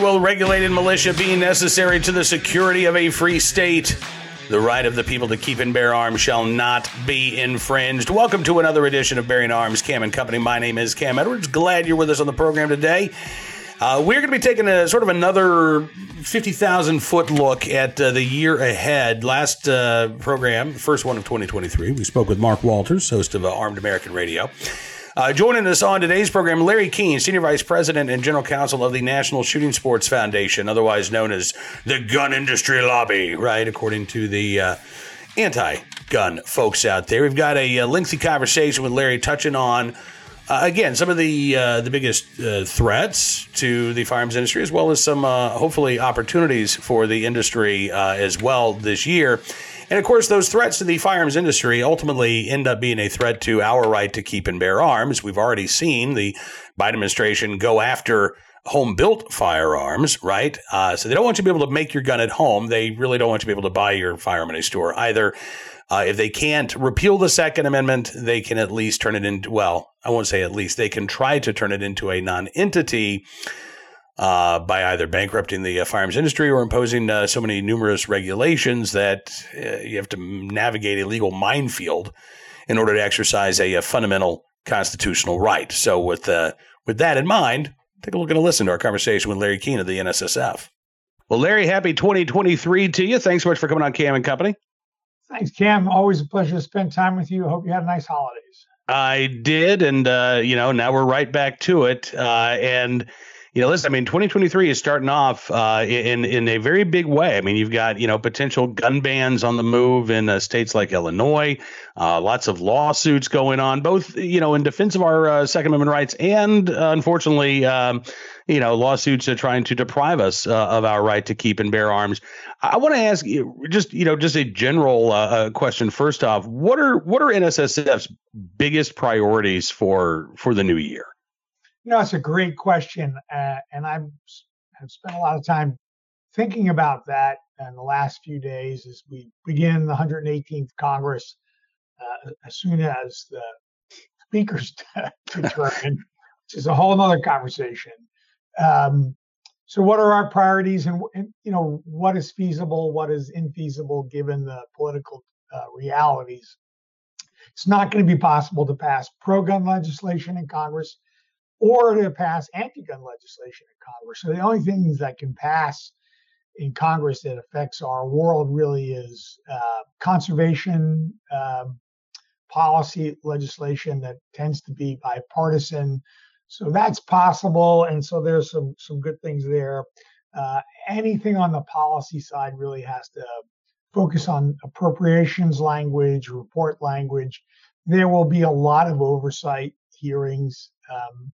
will regulated militia be necessary to the security of a free state? The right of the people to keep and bear arms shall not be infringed. Welcome to another edition of Bearing Arms Cam and Company. My name is Cam Edwards. Glad you're with us on the program today. Uh, we're going to be taking a sort of another 50,000 foot look at uh, the year ahead. Last uh, program, first one of 2023, we spoke with Mark Walters, host of uh, Armed American Radio. Uh, joining us on today's program, Larry Keane, Senior Vice President and General Counsel of the National Shooting Sports Foundation, otherwise known as the Gun Industry Lobby, right? According to the uh, anti gun folks out there. We've got a, a, lengthy conversation with Larry touching on. Uh, again, some of the uh, the biggest uh, threats to the firearms industry, as well as some uh, hopefully opportunities for the industry uh, as well this year. And of course, those threats to the firearms industry ultimately end up being a threat to our right to keep and bear arms. We've already seen the Biden administration go after home built firearms, right? Uh, so they don't want you to be able to make your gun at home. They really don't want you to be able to buy your firearm in a store either. Uh, if they can't repeal the Second Amendment, they can at least turn it into, well, I won't say at least, they can try to turn it into a non entity uh, by either bankrupting the uh, firearms industry or imposing uh, so many numerous regulations that uh, you have to navigate a legal minefield in order to exercise a, a fundamental constitutional right. So, with uh, with that in mind, take a look and a listen to our conversation with Larry Keane of the NSSF. Well, Larry, happy 2023 to you. Thanks so much for coming on Cam and Company. Thanks, Cam. Always a pleasure to spend time with you. Hope you had a nice holidays. I did, and uh, you know now we're right back to it, and you know, listen, I mean, 2023 is starting off uh, in in a very big way. I mean, you've got you know potential gun bans on the move in uh, states like Illinois, uh, lots of lawsuits going on, both you know in defense of our uh, Second Amendment rights and uh, unfortunately, um, you know, lawsuits are trying to deprive us uh, of our right to keep and bear arms. I want to ask you just you know just a general question. First off, what are what are NSSF's biggest priorities for for the new year? You know, it's a great question, uh, and I've, I've spent a lot of time thinking about that in the last few days as we begin the 118th Congress. Uh, as soon as the speakers determine, which is a whole other conversation. Um, so, what are our priorities, and, and, you know, what is feasible, what is infeasible given the political uh, realities? It's not going to be possible to pass pro-gun legislation in Congress or to pass anti-gun legislation in Congress. So the only things that can pass in Congress that affects our world really is uh, conservation um, policy legislation that tends to be bipartisan. So that's possible, and so there's some some good things there. Uh, anything on the policy side really has to focus on appropriations language, report language. There will be a lot of oversight hearings. Um,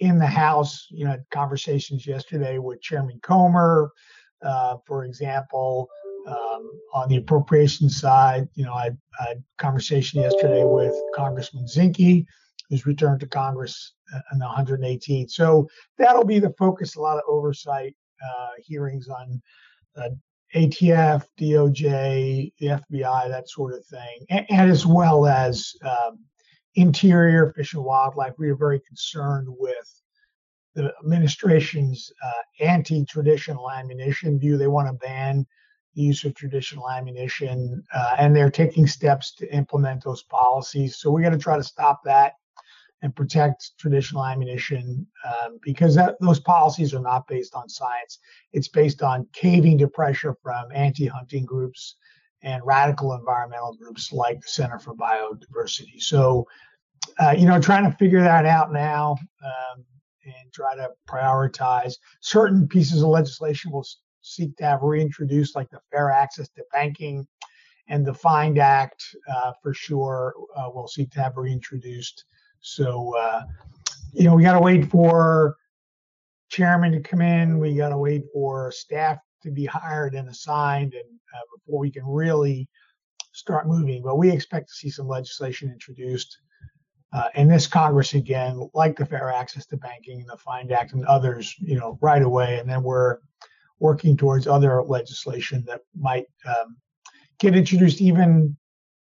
in the House, you know, conversations yesterday with Chairman Comer, uh, for example, um, on the appropriation side. You know, I, I, had conversation yesterday with Congressman Zinke, who's returned to Congress on the 118th. So that'll be the focus. A lot of oversight uh, hearings on uh, ATF, DOJ, the FBI, that sort of thing, and, and as well as um, Interior, Fish and Wildlife, we are very concerned with the administration's uh, anti-traditional ammunition view. They want to ban the use of traditional ammunition, uh, and they're taking steps to implement those policies. So we got to try to stop that and protect traditional ammunition um, because that, those policies are not based on science. It's based on caving to pressure from anti-hunting groups and radical environmental groups like the Center for Biodiversity. So, uh, you know, trying to figure that out now um, and try to prioritize certain pieces of legislation will seek to have reintroduced, like the Fair Access to Banking and the FIND Act, uh, for sure, uh, will seek to have reintroduced. So, uh, you know, we got to wait for chairman to come in. We got to wait for staff to be hired and assigned, and uh, before we can really start moving. But we expect to see some legislation introduced uh, in this Congress again, like the Fair Access to Banking and the FIND Act and others, you know, right away. And then we're working towards other legislation that might um, get introduced even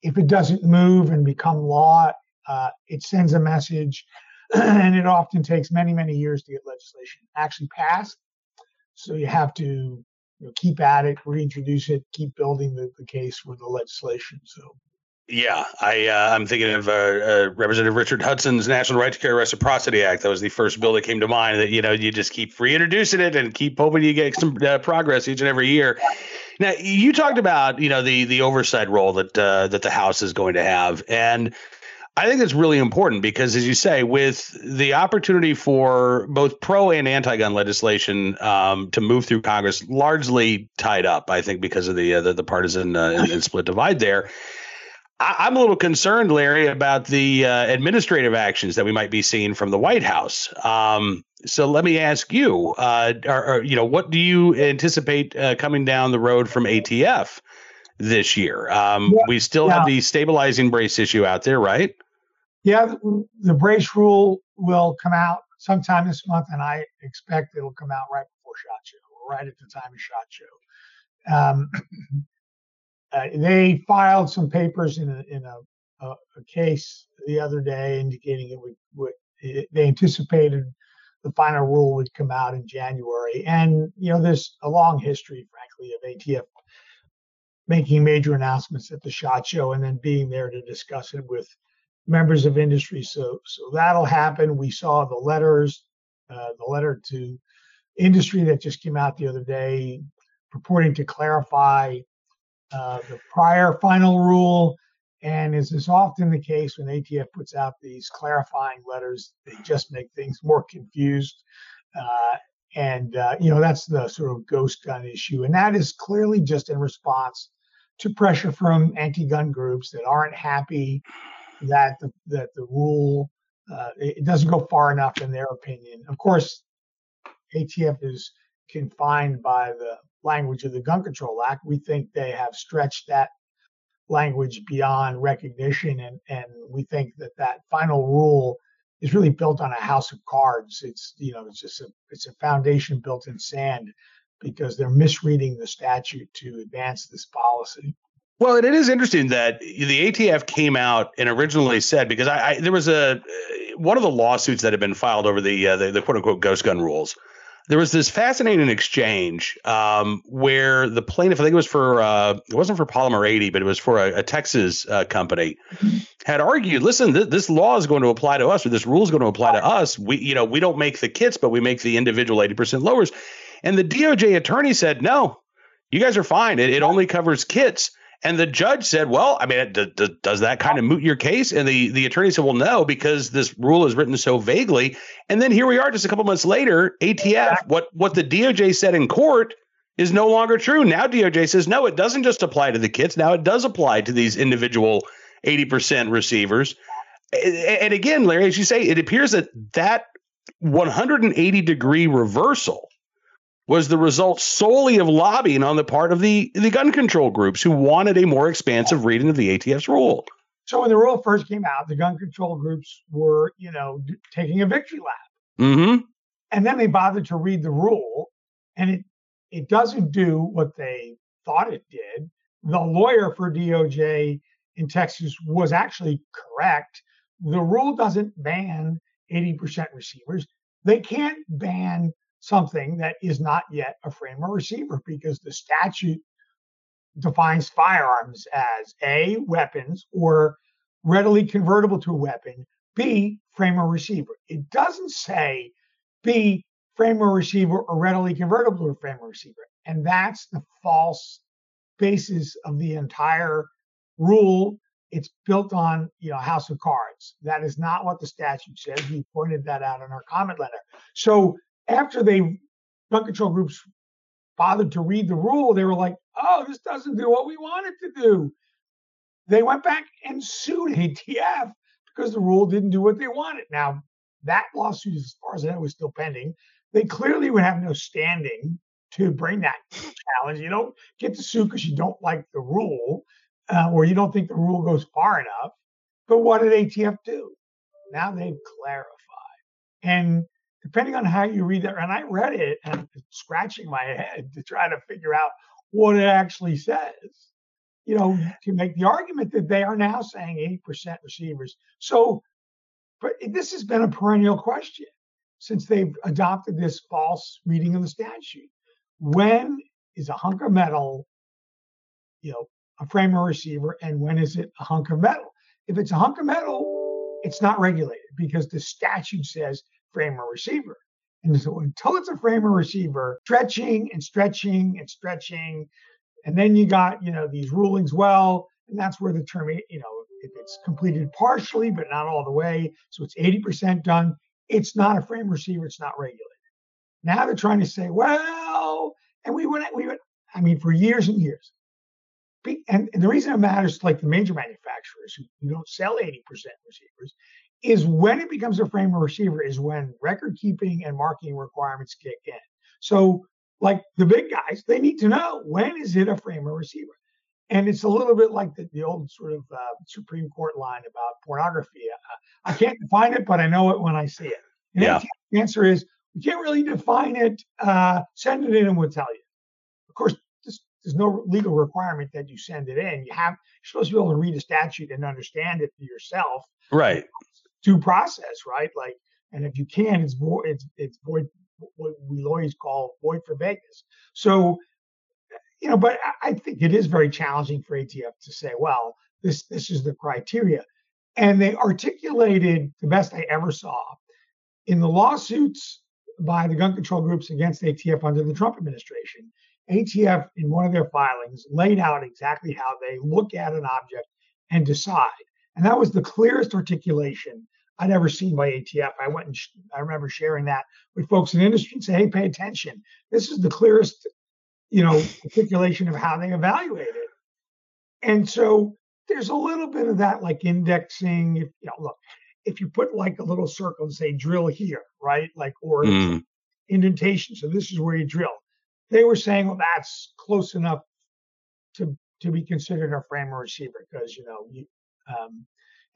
if it doesn't move and become law. Uh, it sends a message, and it often takes many, many years to get legislation actually passed. So you have to you know, keep at it, reintroduce it, keep building the, the case for the legislation. So yeah, I uh, I'm thinking of uh, uh, Representative Richard Hudson's National Right to Carry Reciprocity Act. That was the first bill that came to mind. That you know you just keep reintroducing it and keep hoping you get some uh, progress each and every year. Now you talked about you know the the oversight role that uh, that the House is going to have, and I think it's really important because, as you say, with the opportunity for both pro and anti-gun legislation um, to move through Congress, largely tied up, I think, because of the uh, the, the, partisan uh, and split divide there. I, am a little concerned, Larry, about the uh, administrative actions that we might be seeing from the White House. Um, so let me ask you, uh, are, are, you know, what do you anticipate uh, coming down the road from ATF this year? Um, yeah, we still yeah. have the stabilizing brace issue out there, right? Yeah, the brace rule will come out sometime this month, and I expect it'll come out right before Shot Show, or right at the time of Shot Show. Um, uh, they filed some papers in a, in a, a, a, case the other day indicating it would, would it, they anticipated the final rule would come out in January. And you know, there's a long history, frankly, of ATF making major announcements at the shot show and then being there to discuss it with members of industry. So so that'll happen. We saw the letters, uh, the letter to industry that just came out the other day, purporting to clarify uh, the prior final rule. And as is often the case when ATF puts out these clarifying letters, they just make things more confused. Uh, and, uh, you know, that's the sort of ghost gun issue. And that is clearly just in response to pressure from anti gun groups that aren't happy that the, that the rule uh, it doesn't go far enough in their opinion. Of course, ATF is confined by the language of the Gun Control Act. We think they have stretched that language beyond recognition, and and we think that that final rule is really built on a house of cards. It's you know it's just a it's a foundation built in sand because they're misreading the statute to advance this policy. Well, it is interesting that the ATF came out and originally said because I, I there was a one of the lawsuits that had been filed over the uh, the, the quote unquote ghost gun rules. There was this fascinating exchange um, where the plaintiff, I think it was for uh, it wasn't for Polymer 80, but it was for a, a Texas uh, company, had argued, listen, th- this law is going to apply to us, or this rule is going to apply to us. We, you know, we don't make the kits, but we make the individual 80% lowers. And the DOJ attorney said, no, you guys are fine. It, it only covers kits. And the judge said, "Well, I mean, d- d- does that kind of moot your case?" And the the attorney said, "Well, no, because this rule is written so vaguely." And then here we are, just a couple months later, ATF. What what the DOJ said in court is no longer true. Now DOJ says, "No, it doesn't just apply to the kits. Now it does apply to these individual eighty percent receivers." And again, Larry, as you say, it appears that that 180 degree reversal was the result solely of lobbying on the part of the, the gun control groups who wanted a more expansive reading of the ATF's rule. So when the rule first came out, the gun control groups were, you know, taking a victory lap. Mm-hmm. And then they bothered to read the rule, and it it doesn't do what they thought it did. The lawyer for DOJ in Texas was actually correct. The rule doesn't ban 80% receivers. They can't ban something that is not yet a frame or receiver because the statute defines firearms as A, weapons or readily convertible to a weapon, B, frame or receiver. It doesn't say B, frame or receiver or readily convertible to a frame or receiver. And that's the false basis of the entire rule. It's built on, you know, house of cards. That is not what the statute says. We pointed that out in our comment letter. So after they gun control groups bothered to read the rule, they were like, oh, this doesn't do what we want it to do. They went back and sued ATF because the rule didn't do what they wanted. Now, that lawsuit, as far as I know, was still pending. They clearly would have no standing to bring that challenge. You don't get to sue because you don't like the rule uh, or you don't think the rule goes far enough. But what did ATF do? Now they've clarified. And depending on how you read that, and I read it and scratching my head to try to figure out what it actually says, you know, to make the argument that they are now saying 80% receivers. So, but this has been a perennial question since they've adopted this false reading of the statute. when is a hunk of metal, you know, a frame or receiver, and when is it a hunk of metal? If it's a hunk of metal, it's not regulated because the statute says frame or receiver. And so until it's a frame or receiver, stretching and stretching and stretching, and then you got, you know, these rulings, well, and that's where the term, you know, if it's completed partially, but not all the way, so it's 80% done, it's not a frame receiver, it's not regulated. Now they're trying to say, well, and we went, we went, I mean, for years and years. And, and the reason it matters, like the major manufacturers who, who don't sell 80% receivers, is when it becomes a frame or receiver is when record keeping and marking requirements kick in. So, like the big guys, they need to know when is it a frame or receiver. And it's a little bit like the, the old sort of uh, Supreme Court line about pornography. Uh, I can't define it, but I know it when I see it. And yeah. the answer is we can't really define it. Uh, send it in and we'll tell you. Of course, this, there's no legal requirement that you send it in. You have you're supposed to be able to read a statute and understand it for yourself. Right. Due process, right? Like, and if you can, it's void. It's it's void. What we lawyers call void for vagueness. So, you know, but I think it is very challenging for ATF to say, well, this this is the criteria, and they articulated the best I ever saw in the lawsuits by the gun control groups against ATF under the Trump administration. ATF, in one of their filings, laid out exactly how they look at an object and decide. And that was the clearest articulation I'd ever seen by ATF. I went and sh- I remember sharing that with folks in the industry and say, hey, pay attention. This is the clearest, you know, articulation of how they evaluate it. And so there's a little bit of that like indexing. If, you know, look, if you put like a little circle and say drill here, right? Like or mm. indentation. So this is where you drill. They were saying, well, that's close enough to to be considered a frame or receiver because you know you. Um,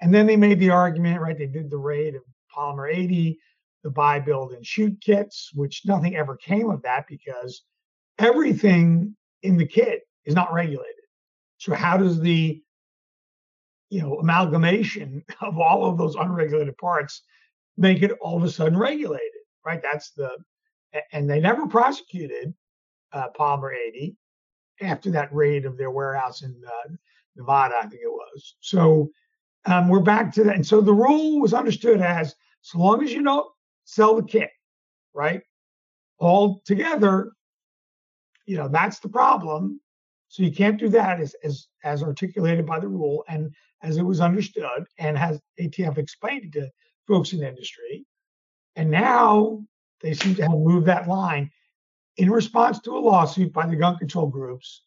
and then they made the argument, right? They did the raid of Polymer 80, the buy, build, and shoot kits, which nothing ever came of that because everything in the kit is not regulated. So how does the you know amalgamation of all of those unregulated parts make it all of a sudden regulated right that's the and they never prosecuted uh, Polymer 80 after that raid of their warehouse in uh, Nevada, I think it was. So um, we're back to that. And so the rule was understood as so long as you don't sell the kit, right? All together, you know, that's the problem. So you can't do that as, as, as articulated by the rule and as it was understood and has ATF explained to folks in the industry. And now they seem to have moved that line in response to a lawsuit by the gun control groups.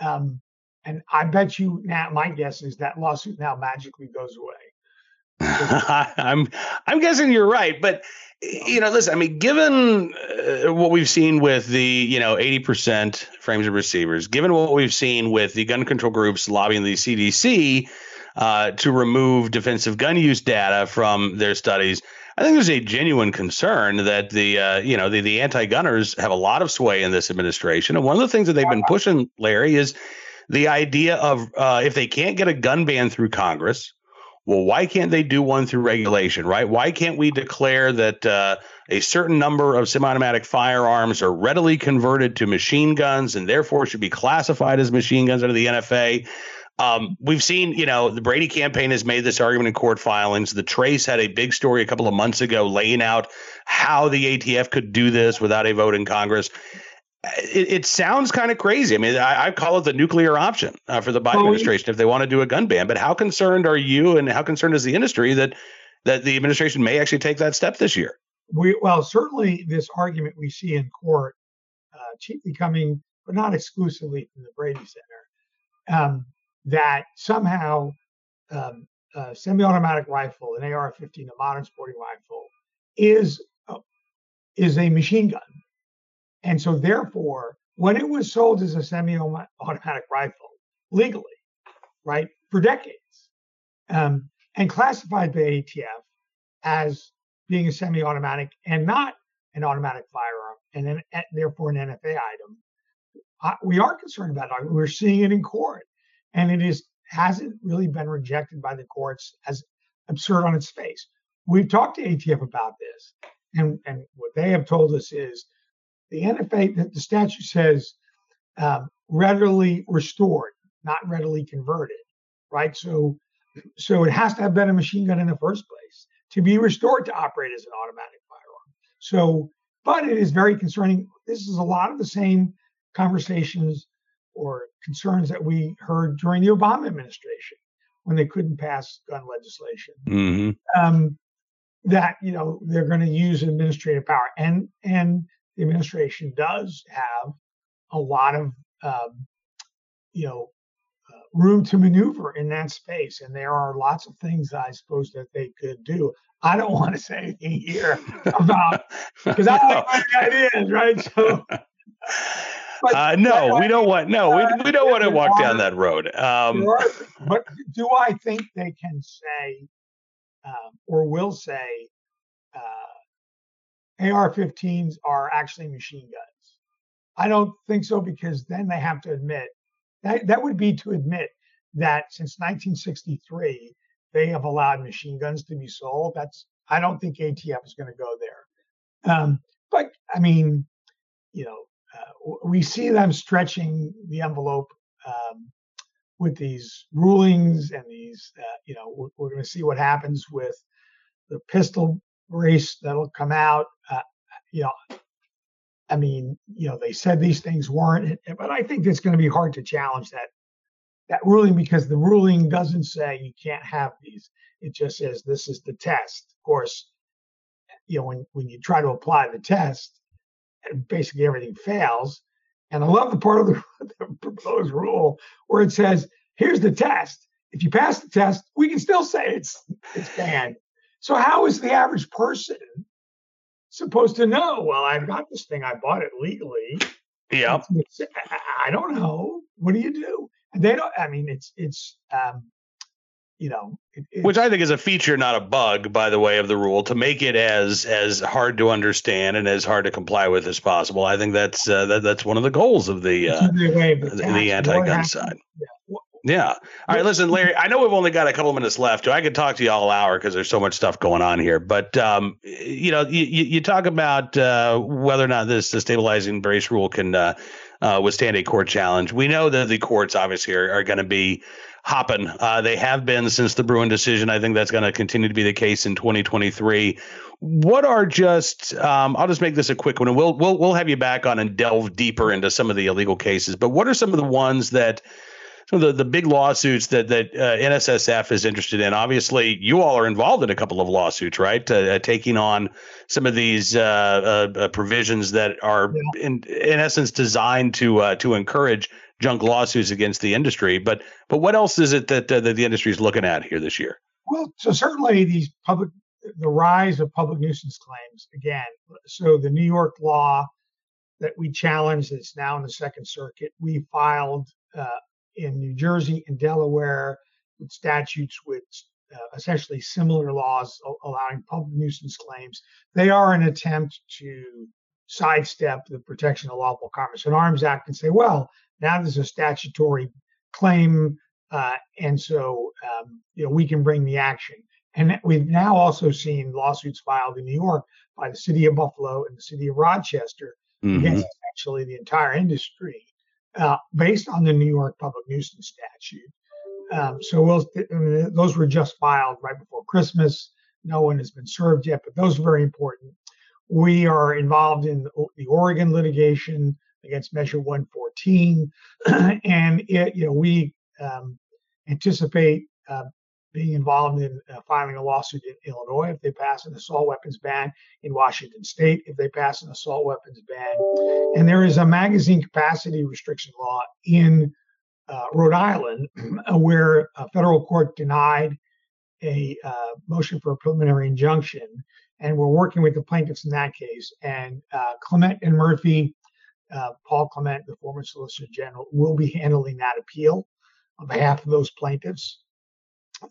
Um, and I bet you now, my guess is that lawsuit now magically goes away. I'm I'm guessing you're right, but you know, listen. I mean, given uh, what we've seen with the you know 80% frames of receivers, given what we've seen with the gun control groups lobbying the CDC uh, to remove defensive gun use data from their studies, I think there's a genuine concern that the uh, you know the the anti-gunners have a lot of sway in this administration, and one of the things that they've been pushing, Larry, is the idea of uh, if they can't get a gun ban through Congress, well, why can't they do one through regulation, right? Why can't we declare that uh, a certain number of semi automatic firearms are readily converted to machine guns and therefore should be classified as machine guns under the NFA? Um, we've seen, you know, the Brady campaign has made this argument in court filings. The Trace had a big story a couple of months ago laying out how the ATF could do this without a vote in Congress it, it sounds kind of crazy. I mean, I, I, call it the nuclear option uh, for the Biden administration if they want to do a gun ban. But how concerned are you, and how concerned is the industry that that the administration may actually take that step this year? We well, certainly this argument we see in court, uh, chiefly coming, but not exclusively from the Brady Center, um, that somehow um, a semi-automatic rifle, an AR-15, a modern sporting rifle, is uh, is a machine gun and so, therefore, when it was sold as a semi automatic rifle legally, right, for decades, um, and classified by ATF as being a semi automatic and not an automatic firearm, and then therefore an NFA item, uh, we are concerned about it. We're seeing it in court, and it is hasn't really been rejected by the courts as absurd on its face. We've talked to ATF about this, and, and what they have told us is the NFA, the, the statute says um, readily restored, not readily converted, right? So, so it has to have been a machine gun in the first place to be restored to operate as an automatic firearm. So, but it is very concerning. This is a lot of the same conversations or concerns that we heard during the Obama administration when they couldn't pass gun legislation. Mm-hmm. Um, that you know they're going to use administrative power, and and the administration does have a lot of um, you know uh, room to maneuver in that space, and there are lots of things I suppose that they could do. I don't want to say anything here about because I like my ideas, right? So. But, uh, no, we don't want. No, we, we don't want to walk are, down that road. Um, but do I think they can say um, or will say uh, AR-15s are actually machine guns? I don't think so because then they have to admit that that would be to admit that since 1963 they have allowed machine guns to be sold. That's I don't think ATF is going to go there. Um, but I mean, you know, uh, we see them stretching the envelope um, with these rulings and these, uh, you know, we're, we're going to see what happens with the pistol brace that'll come out. Uh, you know, I mean, you know, they said these things weren't, but I think it's going to be hard to challenge that that ruling because the ruling doesn't say you can't have these. It just says this is the test. Of course, you know, when when you try to apply the test, basically everything fails. And I love the part of the, the proposed rule where it says, here's the test. If you pass the test, we can still say it's it's banned. So how is the average person supposed to know? Well, I've got this thing. I bought it legally. Yeah. I don't know. What do you do? They don't. I mean, it's it's um, you know, it, which I think is a feature, not a bug, by the way, of the rule to make it as as hard to understand and as hard to comply with as possible. I think that's uh, that, that's one of the goals of the uh, the, the anti-gun side. Yeah. Yeah. All right. Listen, Larry. I know we've only got a couple minutes left. So I could talk to you all hour because there's so much stuff going on here. But um, you know, you, you talk about uh, whether or not this the stabilizing brace rule can uh, uh, withstand a court challenge. We know that the courts obviously are, are going to be hopping. Uh, they have been since the Bruen decision. I think that's going to continue to be the case in 2023. What are just? Um, I'll just make this a quick one, and we'll we'll we'll have you back on and delve deeper into some of the illegal cases. But what are some of the ones that? Some of the, the big lawsuits that that uh, NSSF is interested in. Obviously, you all are involved in a couple of lawsuits, right? Uh, uh taking on some of these uh, uh, provisions that are, yeah. in in essence, designed to to encourage junk lawsuits against the industry. But but what else is it that, uh, that the industry is looking at here this year? Well, so certainly these public the rise of public nuisance claims again. So the New York law that we challenged that's now in the Second Circuit, we filed uh, in New Jersey and Delaware with statutes with uh, essentially similar laws allowing public nuisance claims. They are an attempt to sidestep the Protection of Lawful Commerce and Arms Act and say, well, now there's a statutory claim, uh, and so um, you know we can bring the action. And we've now also seen lawsuits filed in New York by the city of Buffalo and the city of Rochester mm-hmm. against actually the entire industry, uh, based on the New York public nuisance statute. Um, so we'll, those were just filed right before Christmas. No one has been served yet, but those are very important. We are involved in the Oregon litigation against Measure 114, and it, you know we um, anticipate uh, being involved in uh, filing a lawsuit in Illinois if they pass an assault weapons ban, in Washington State if they pass an assault weapons ban, and there is a magazine capacity restriction law in uh, Rhode Island where a federal court denied a uh, motion for a preliminary injunction, and we're working with the plaintiffs in that case. And uh, Clement and Murphy uh, Paul Clement, the former Solicitor General, will be handling that appeal on behalf of those plaintiffs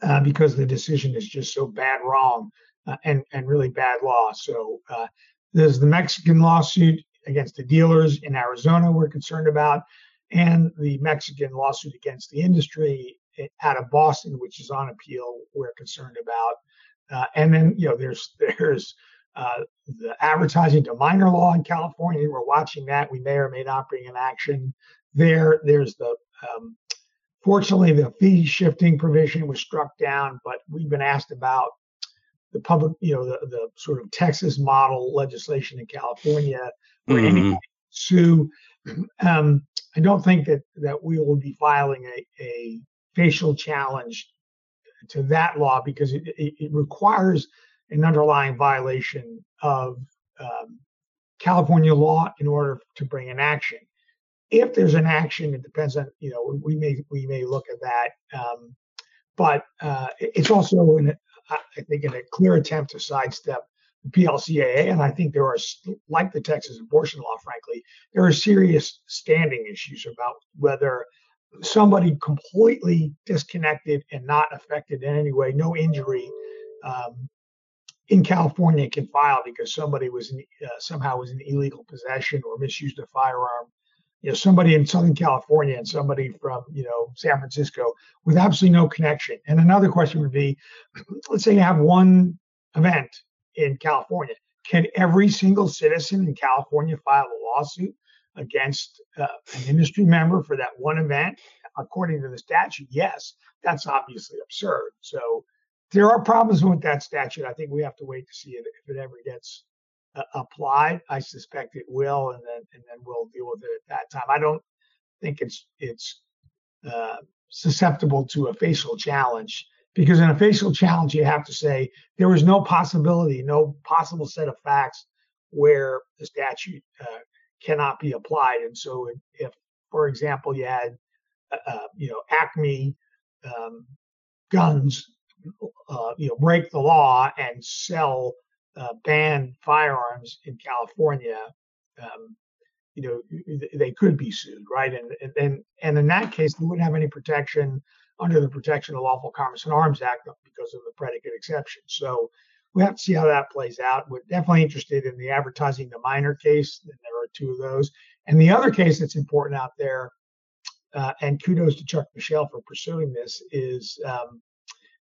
uh, because the decision is just so bad wrong uh, and, and really bad law. So uh, there's the Mexican lawsuit against the dealers in Arizona we're concerned about, and the Mexican lawsuit against the industry out of Boston, which is on appeal, we're concerned about. Uh, and then you know there's there's uh, the advertising to minor law in California. We're watching that. We may or may not bring an action there. There's the um, fortunately the fee shifting provision was struck down, but we've been asked about the public, you know, the, the sort of Texas model legislation in California where mm-hmm. sue. Um, I don't think that that we will be filing a, a facial challenge to that law because it, it, it requires an underlying violation of um, California law in order to bring an action. If there's an action, it depends on you know we may we may look at that, um, but uh, it's also an, I think in a clear attempt to sidestep the PLCAA, and I think there are like the Texas abortion law, frankly, there are serious standing issues about whether somebody completely disconnected and not affected in any way, no injury, um, in California can file because somebody was in, uh, somehow was in illegal possession or misused a firearm. You know, somebody in Southern California and somebody from you know San Francisco with absolutely no connection. And another question would be, let's say you have one event in California. Can every single citizen in California file a lawsuit against uh, an industry member for that one event? According to the statute, yes. That's obviously absurd. So there are problems with that statute. I think we have to wait to see it if it ever gets applied. I suspect it will, and then and then we'll deal with it at that time. I don't think it's it's uh, susceptible to a facial challenge because in a facial challenge you have to say there was no possibility, no possible set of facts where the statute uh, cannot be applied. And so if, if for example, you had uh, uh you know Acme um, guns uh, you know, break the law and sell uh, banned firearms in California, um, you know, they could be sued, right? And and and in that case, they wouldn't have any protection under the Protection of Lawful Commerce and Arms Act because of the predicate exception. So we have to see how that plays out. We're definitely interested in the advertising the minor case, and there are two of those. And the other case that's important out there, uh, and kudos to Chuck Michel for pursuing this, is um,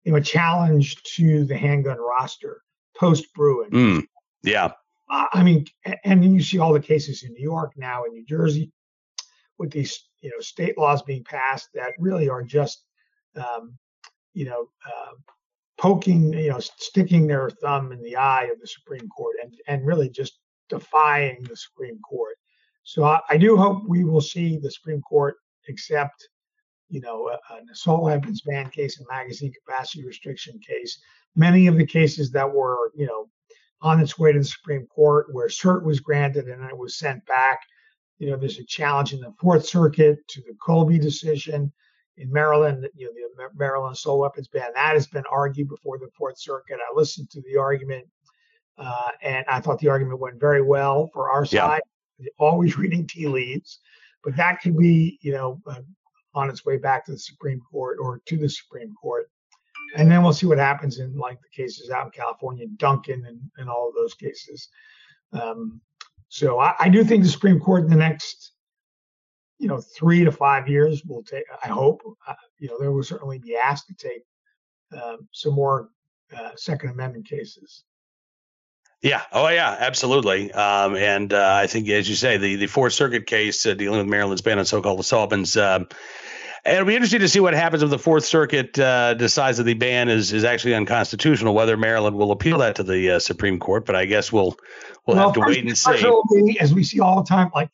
you know, a challenge to the handgun roster post Bruen. Mm, yeah. Uh, I mean, and you see all the cases in New York now, in New Jersey, with these you know state laws being passed that really are just um, you know uh, poking you know sticking their thumb in the eye of the Supreme Court and and really just defying the Supreme Court. So I, I do hope we will see the Supreme Court accept you know, a, an assault weapons ban case, a magazine capacity restriction case. Many of the cases that were, you know, on its way to the Supreme Court where cert was granted and it was sent back. You know, there's a challenge in the Fourth Circuit to the Kolbe decision in Maryland. You know, the Maryland assault weapons ban that has been argued before the Fourth Circuit. I listened to the argument, uh, and I thought the argument went very well for our side. Yeah. Always reading tea leaves, but that could be, you know, uh, on its way back to the Supreme Court or to the Supreme Court. And then we'll see what happens in like the cases out in California, Duncan and, and all of those cases. Um, so I, I, do think the Supreme Court in the next, you know, three to five years will take, I hope, uh, you know, there will certainly be asked to take um, some more uh, Second Amendment cases. Yeah. Oh, yeah. Absolutely. Um, and uh, I think, as you say, the the Fourth Circuit case uh, dealing with Maryland's ban on so-called assault weapons. Um, it'll be interesting to see what happens if the Fourth Circuit uh, decides that the ban is is actually unconstitutional. Whether Maryland will appeal that to the uh, Supreme Court, but I guess we'll we'll, well have to wait and see. As we see all the time, like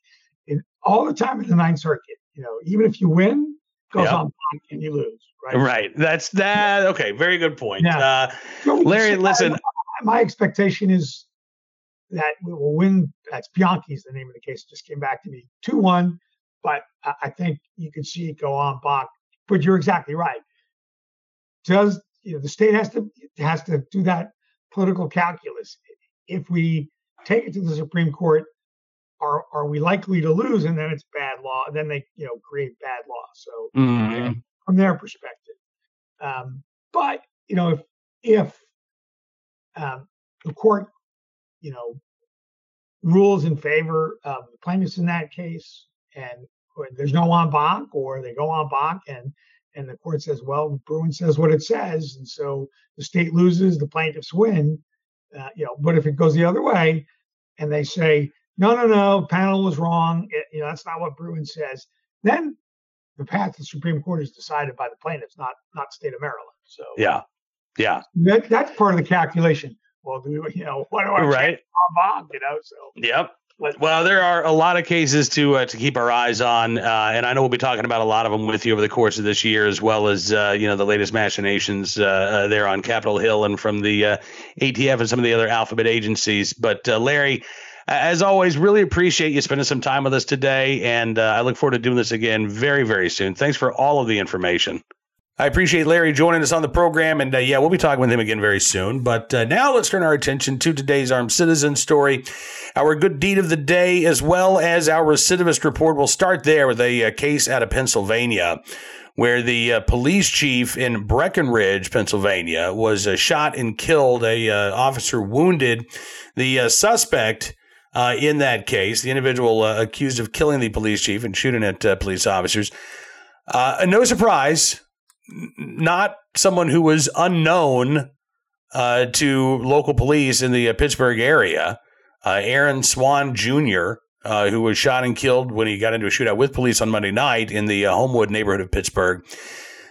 in, all the time in the Ninth Circuit, you know, even if you win, goes yep. on and you lose. Right. Right. That's that. Okay. Very good point. Yeah. Uh, Larry, listen my expectation is that we will win. That's Bianchi's the name of the case. Just came back to me two one, but I think you could see it go en banc. But you're exactly right. Does you know the state has to has to do that political calculus? If we take it to the Supreme Court, are are we likely to lose? And then it's bad law. Then they you know create bad law. So mm-hmm. from their perspective, um, but you know if if um, the court, you know, rules in favor of the plaintiffs in that case, and there's no en banc, or they go en banc, and and the court says, well, Bruen says what it says, and so the state loses, the plaintiffs win. Uh, you know, but if it goes the other way, and they say, no, no, no, panel was wrong. It, you know, that's not what Bruen says. Then the path to the Supreme Court is decided by the plaintiffs, not not state of Maryland. So yeah, yeah, that, that's part of the calculation. Well, do we, you know what do I right? Bob, you know, so yep. Well, there are a lot of cases to uh, to keep our eyes on, uh, and I know we'll be talking about a lot of them with you over the course of this year, as well as uh, you know the latest machinations uh, uh, there on Capitol Hill and from the uh, ATF and some of the other alphabet agencies. But Larry, as always, really appreciate you spending some time with us today, and I look forward to doing this again very very soon. Thanks for all of the information. I appreciate Larry joining us on the program, and uh, yeah, we'll be talking with him again very soon. But uh, now let's turn our attention to today's armed citizen story, our good deed of the day, as well as our recidivist report. We'll start there with a, a uh, case out of Pennsylvania, where the uh, police chief in Brackenridge, Pennsylvania, was uh, shot and killed. A uh, officer wounded. The suspect. in that case, the individual accused of killing the police chief and shooting at police officers. no surprise, not someone who was unknown uh, to local police in the uh, Pittsburgh area. Uh, Aaron Swan Jr., uh, who was shot and killed when he got into a shootout with police on Monday night in the uh, Homewood neighborhood of Pittsburgh.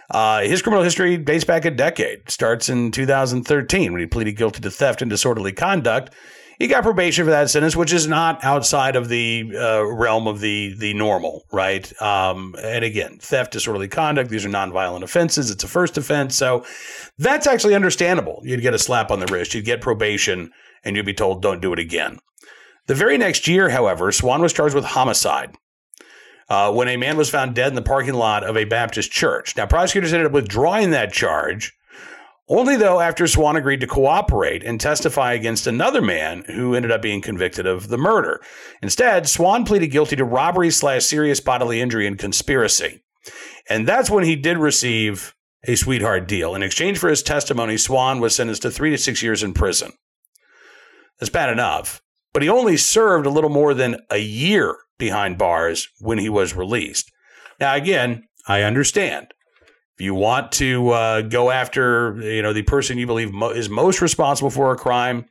Uh, his criminal history dates back a decade. Starts in 2013 when he pleaded guilty to theft and disorderly conduct he got probation for that sentence, which is not outside of the uh, realm of the the normal, right? Um, and again, theft, disorderly conduct; these are nonviolent offenses. It's a first offense, so that's actually understandable. You'd get a slap on the wrist, you'd get probation, and you'd be told, "Don't do it again." The very next year, however, Swan was charged with homicide. Uh, when a man was found dead in the parking lot of a Baptist church. Now, prosecutors ended up withdrawing that charge only though after Swan agreed to cooperate and testify against another man who ended up being convicted of the murder. Instead, Swan pleaded guilty to robbery slash serious bodily injury and conspiracy. And that's when he did receive a sweetheart deal. In exchange for his testimony, Swan was sentenced to three to six years in prison. That's bad enough, but he only served a little more than a year behind bars when he was released. Now, again, I understand if you want to uh, go after, you know, the person you believe mo- is most responsible for a crime,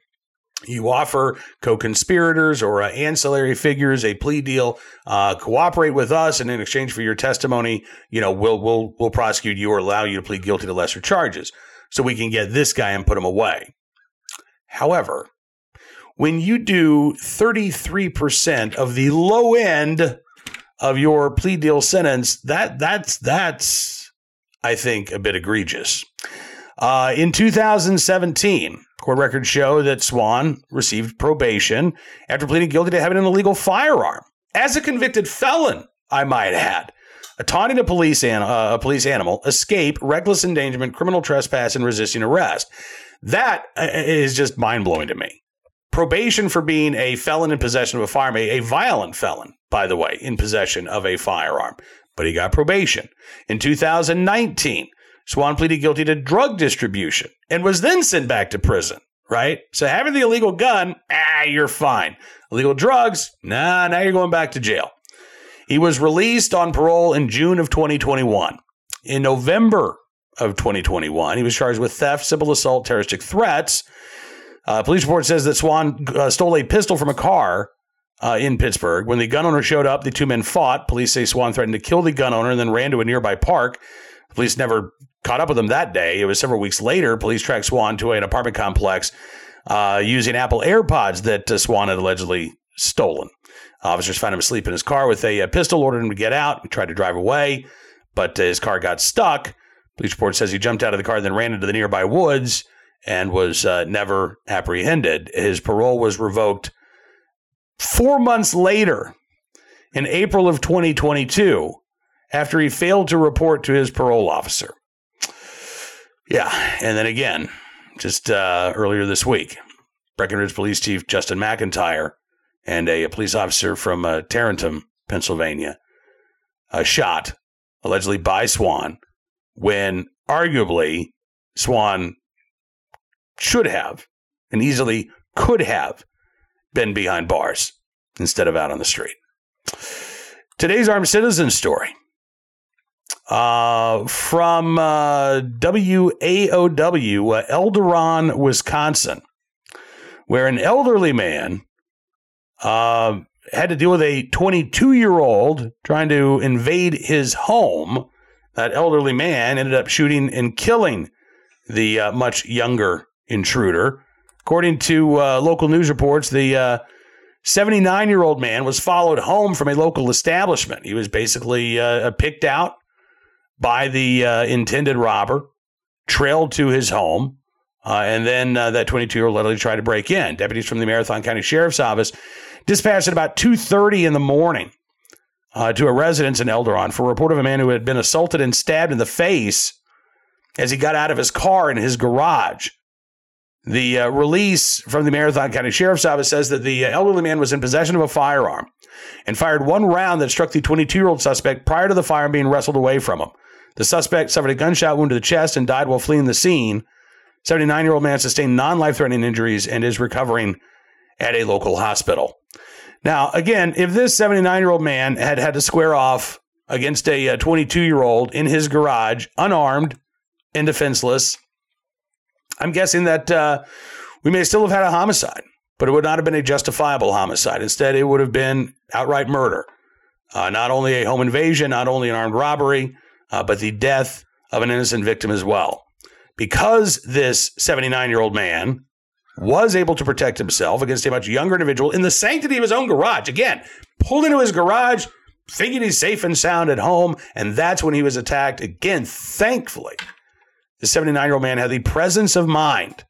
you offer co-conspirators or uh, ancillary figures a plea deal. Uh, cooperate with us, and in exchange for your testimony, you know, we'll we'll we'll prosecute you or allow you to plead guilty to lesser charges, so we can get this guy and put him away. However, when you do 33% of the low end of your plea deal sentence, that that's that's I think, a bit egregious. Uh, in 2017, court records show that Swan received probation after pleading guilty to having an illegal firearm as a convicted felon. I might add, taunting a police an- uh, a police animal, escape, reckless endangerment, criminal trespass, and resisting arrest. That uh, just mind blowing to me. Probation for being a felon in possession of a firearm, a, a violent felon, by the way, in possession of a firearm but he got probation. In 2019, Swan pleaded guilty to drug distribution and was then sent back to prison, right? So having the illegal gun, ah, you're fine. Illegal drugs, nah, now you're going back to jail. He was released on parole in June of 2021. In November of 2021, he was charged with theft, simple assault, terroristic threats. Uh, police report says that Swan uh, stole a pistol from a car uh, in Pittsburgh. When the gun owner showed up, the two men fought. Police say Swan threatened to kill the gun owner and then ran to a nearby park. Police never caught up with him that day. It was several weeks later. Police tracked Swan to an apartment complex uh, using Apple AirPods that uh, Swan had allegedly stolen. Officers found him asleep in his car with a, a pistol, ordered him to get out. He tried to drive away, but uh, his car got stuck. Police report says he jumped out of the car, then ran into the nearby woods and was uh, never apprehended. His parole was revoked Four months later, in April of 2022, after he failed to report to his parole officer. Yeah, and then again, just uh, earlier this week, Brackenridge Police Chief Justin McIntire and a, a police officer from uh, Tarentum, Pennsylvania, uh, shot allegedly by Swan when arguably Swan should have and easily could have been behind bars instead of out on the street. Today's armed citizen story uh, from uh, WAOW, uh, Elderon, Wisconsin. where an elderly man uh, had to deal with a 22 year old trying to invade his home. That elderly man ended up shooting and killing the uh, much younger intruder. According to uh, local news reports, the 79 uh, year old man was followed home from a local establishment. He was basically uh, picked out by the uh, intended robber, trailed to his home, uh, and then uh, that 22 year old literally tried to break in. Deputies from the Marathon County Sheriff's Office dispatched at about 2:30 in the morning uh, to a residence in Elderon for a report of a man who had been assaulted and stabbed in the face as he got out of his car in his garage. The uh, release from the Marathon County Sheriff's Office says that the uh, elderly man was in possession of a firearm and fired one round that struck the 22 year old suspect prior to the firearm being wrestled away from him. The suspect suffered a gunshot wound to the chest and died while fleeing the scene. 79 year old man sustained non life threatening injuries and is recovering at a local hospital. Now, again, if this 79 year old man had had to square off against a 22 year old in his garage, unarmed and defenseless, I'm guessing that uh, we may still have had a homicide, but it would not have been a justifiable homicide. Instead, it would have been outright murder. Uh, not only a home invasion, not only an armed robbery, uh, but the death of an innocent victim as well. Because this 79 year old man was able to protect himself against a much younger individual in the sanctity of his own garage, again, pulled into his garage thinking he's safe and sound at home, and that's when he was attacked. Again, thankfully, the 79 year old man had the presence of mind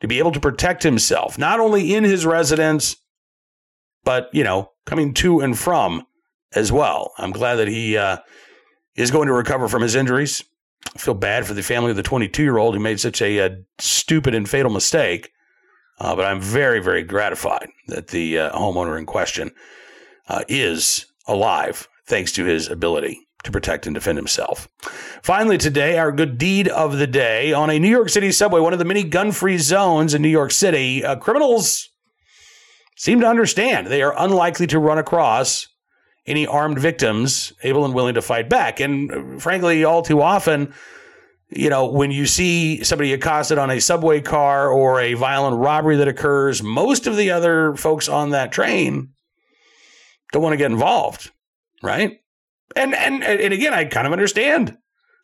to be able to protect himself, not only in his residence, but, you know, coming to and from as well. I'm glad that he uh, is going to recover from his injuries. I feel bad for the family of the 22 year old who made such a, a, uh, stupid and fatal mistake. Uh, but I'm very, very gratified that the uh, homeowner in question uh, is alive thanks to his ability to protect and defend himself. Finally, today, our good deed of the day on a New York City subway, one of the many gun free zones in New York City, uh, criminals seem to understand they are unlikely to run across any armed victims able and willing to fight back. And uh, frankly, all too often, you know, when you see somebody accosted on a subway car or a violent robbery that occurs, most of the other folks on that train don't want to get involved, right? And and and again, I kind of understand.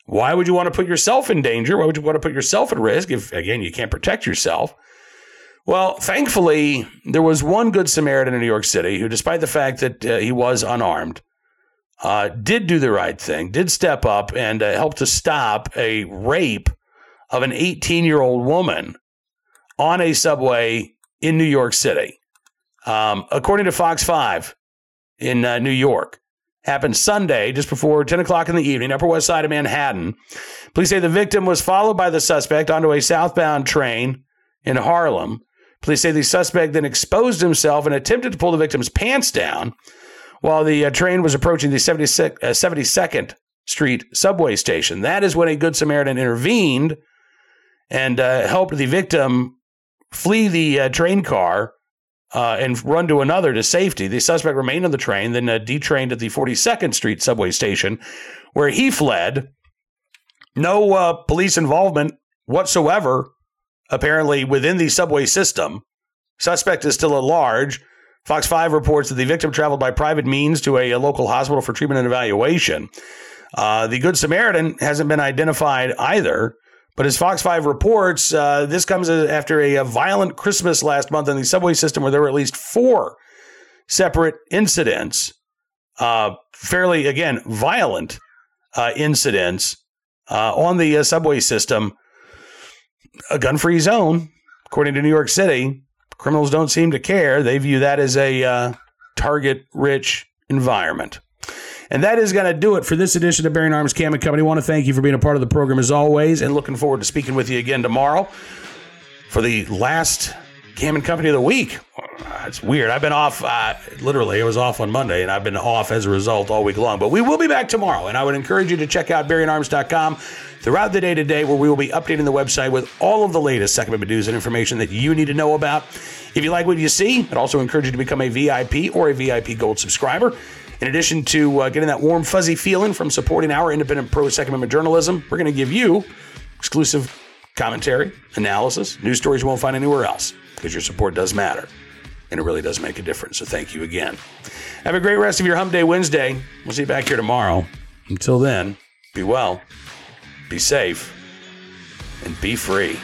Why would you want to put yourself in danger? Why would you want to put yourself at risk if again you can't protect yourself? Well, thankfully, there was one good Samaritan in New York City who, despite the fact that uh, he was unarmed, uh, did do the right thing, did step up and uh, help to stop a rape of an 18 year old woman on a subway in New York City. Um, according to Fox 5 in uh, New York, happened Sunday just before 10 o'clock in the evening, Upper West Side of Manhattan. Police say the victim was followed by the suspect onto a southbound train in Harlem. Police say the suspect then exposed himself and attempted to pull the victim's pants down while the uh, train was approaching the 76, uh, 72nd Street subway station. That is when a Good Samaritan intervened and uh, helped the victim flee the uh, train car uh, and run to another to safety. The suspect remained on the train, then uh, detrained at the 42nd Street subway station, where he fled. No police involvement whatsoever apparently within the subway system. Suspect is still at large. Fox 5 reports that the victim traveled by private means to a, a local hospital for treatment and evaluation. Uh, the Good Samaritan hasn't been identified either. But as Fox 5 reports, uh, this comes after a, a, violent Christmas last month in the subway system where there were at least four separate incidents, uh, fairly, again, violent uh, incidents uh, on the uh, subway system a gun free zone, according to New York City. Criminals don't seem to care. They view that as a uh, target rich environment. And that is going to do it for this edition of Bearing Arms Cam and Company. I want to thank you for being a part of the program as always and looking forward to speaking with you again tomorrow for the last Cam and Company of the week. It's weird. I've been off, uh, literally, I was off on Monday, and I've been off as a result all week long. But we will be back tomorrow, and I would encourage you to check out BearingArms.com throughout the day today, where we will be updating the website with all of the latest Second Amendment news and information that you need to know about. If you like what you see, I'd also encourage you to become a VIP or a VIP Gold subscriber. In addition to uh, getting that warm, fuzzy feeling from supporting our independent pro Second Amendment journalism, we're going to give you exclusive commentary, analysis, news stories you won't find anywhere else. because your support does matter and it really does make a difference. So thank you again. Have a great rest of your Hump Day Wednesday. We'll see you back here tomorrow. Until then, be well, be safe, and be free.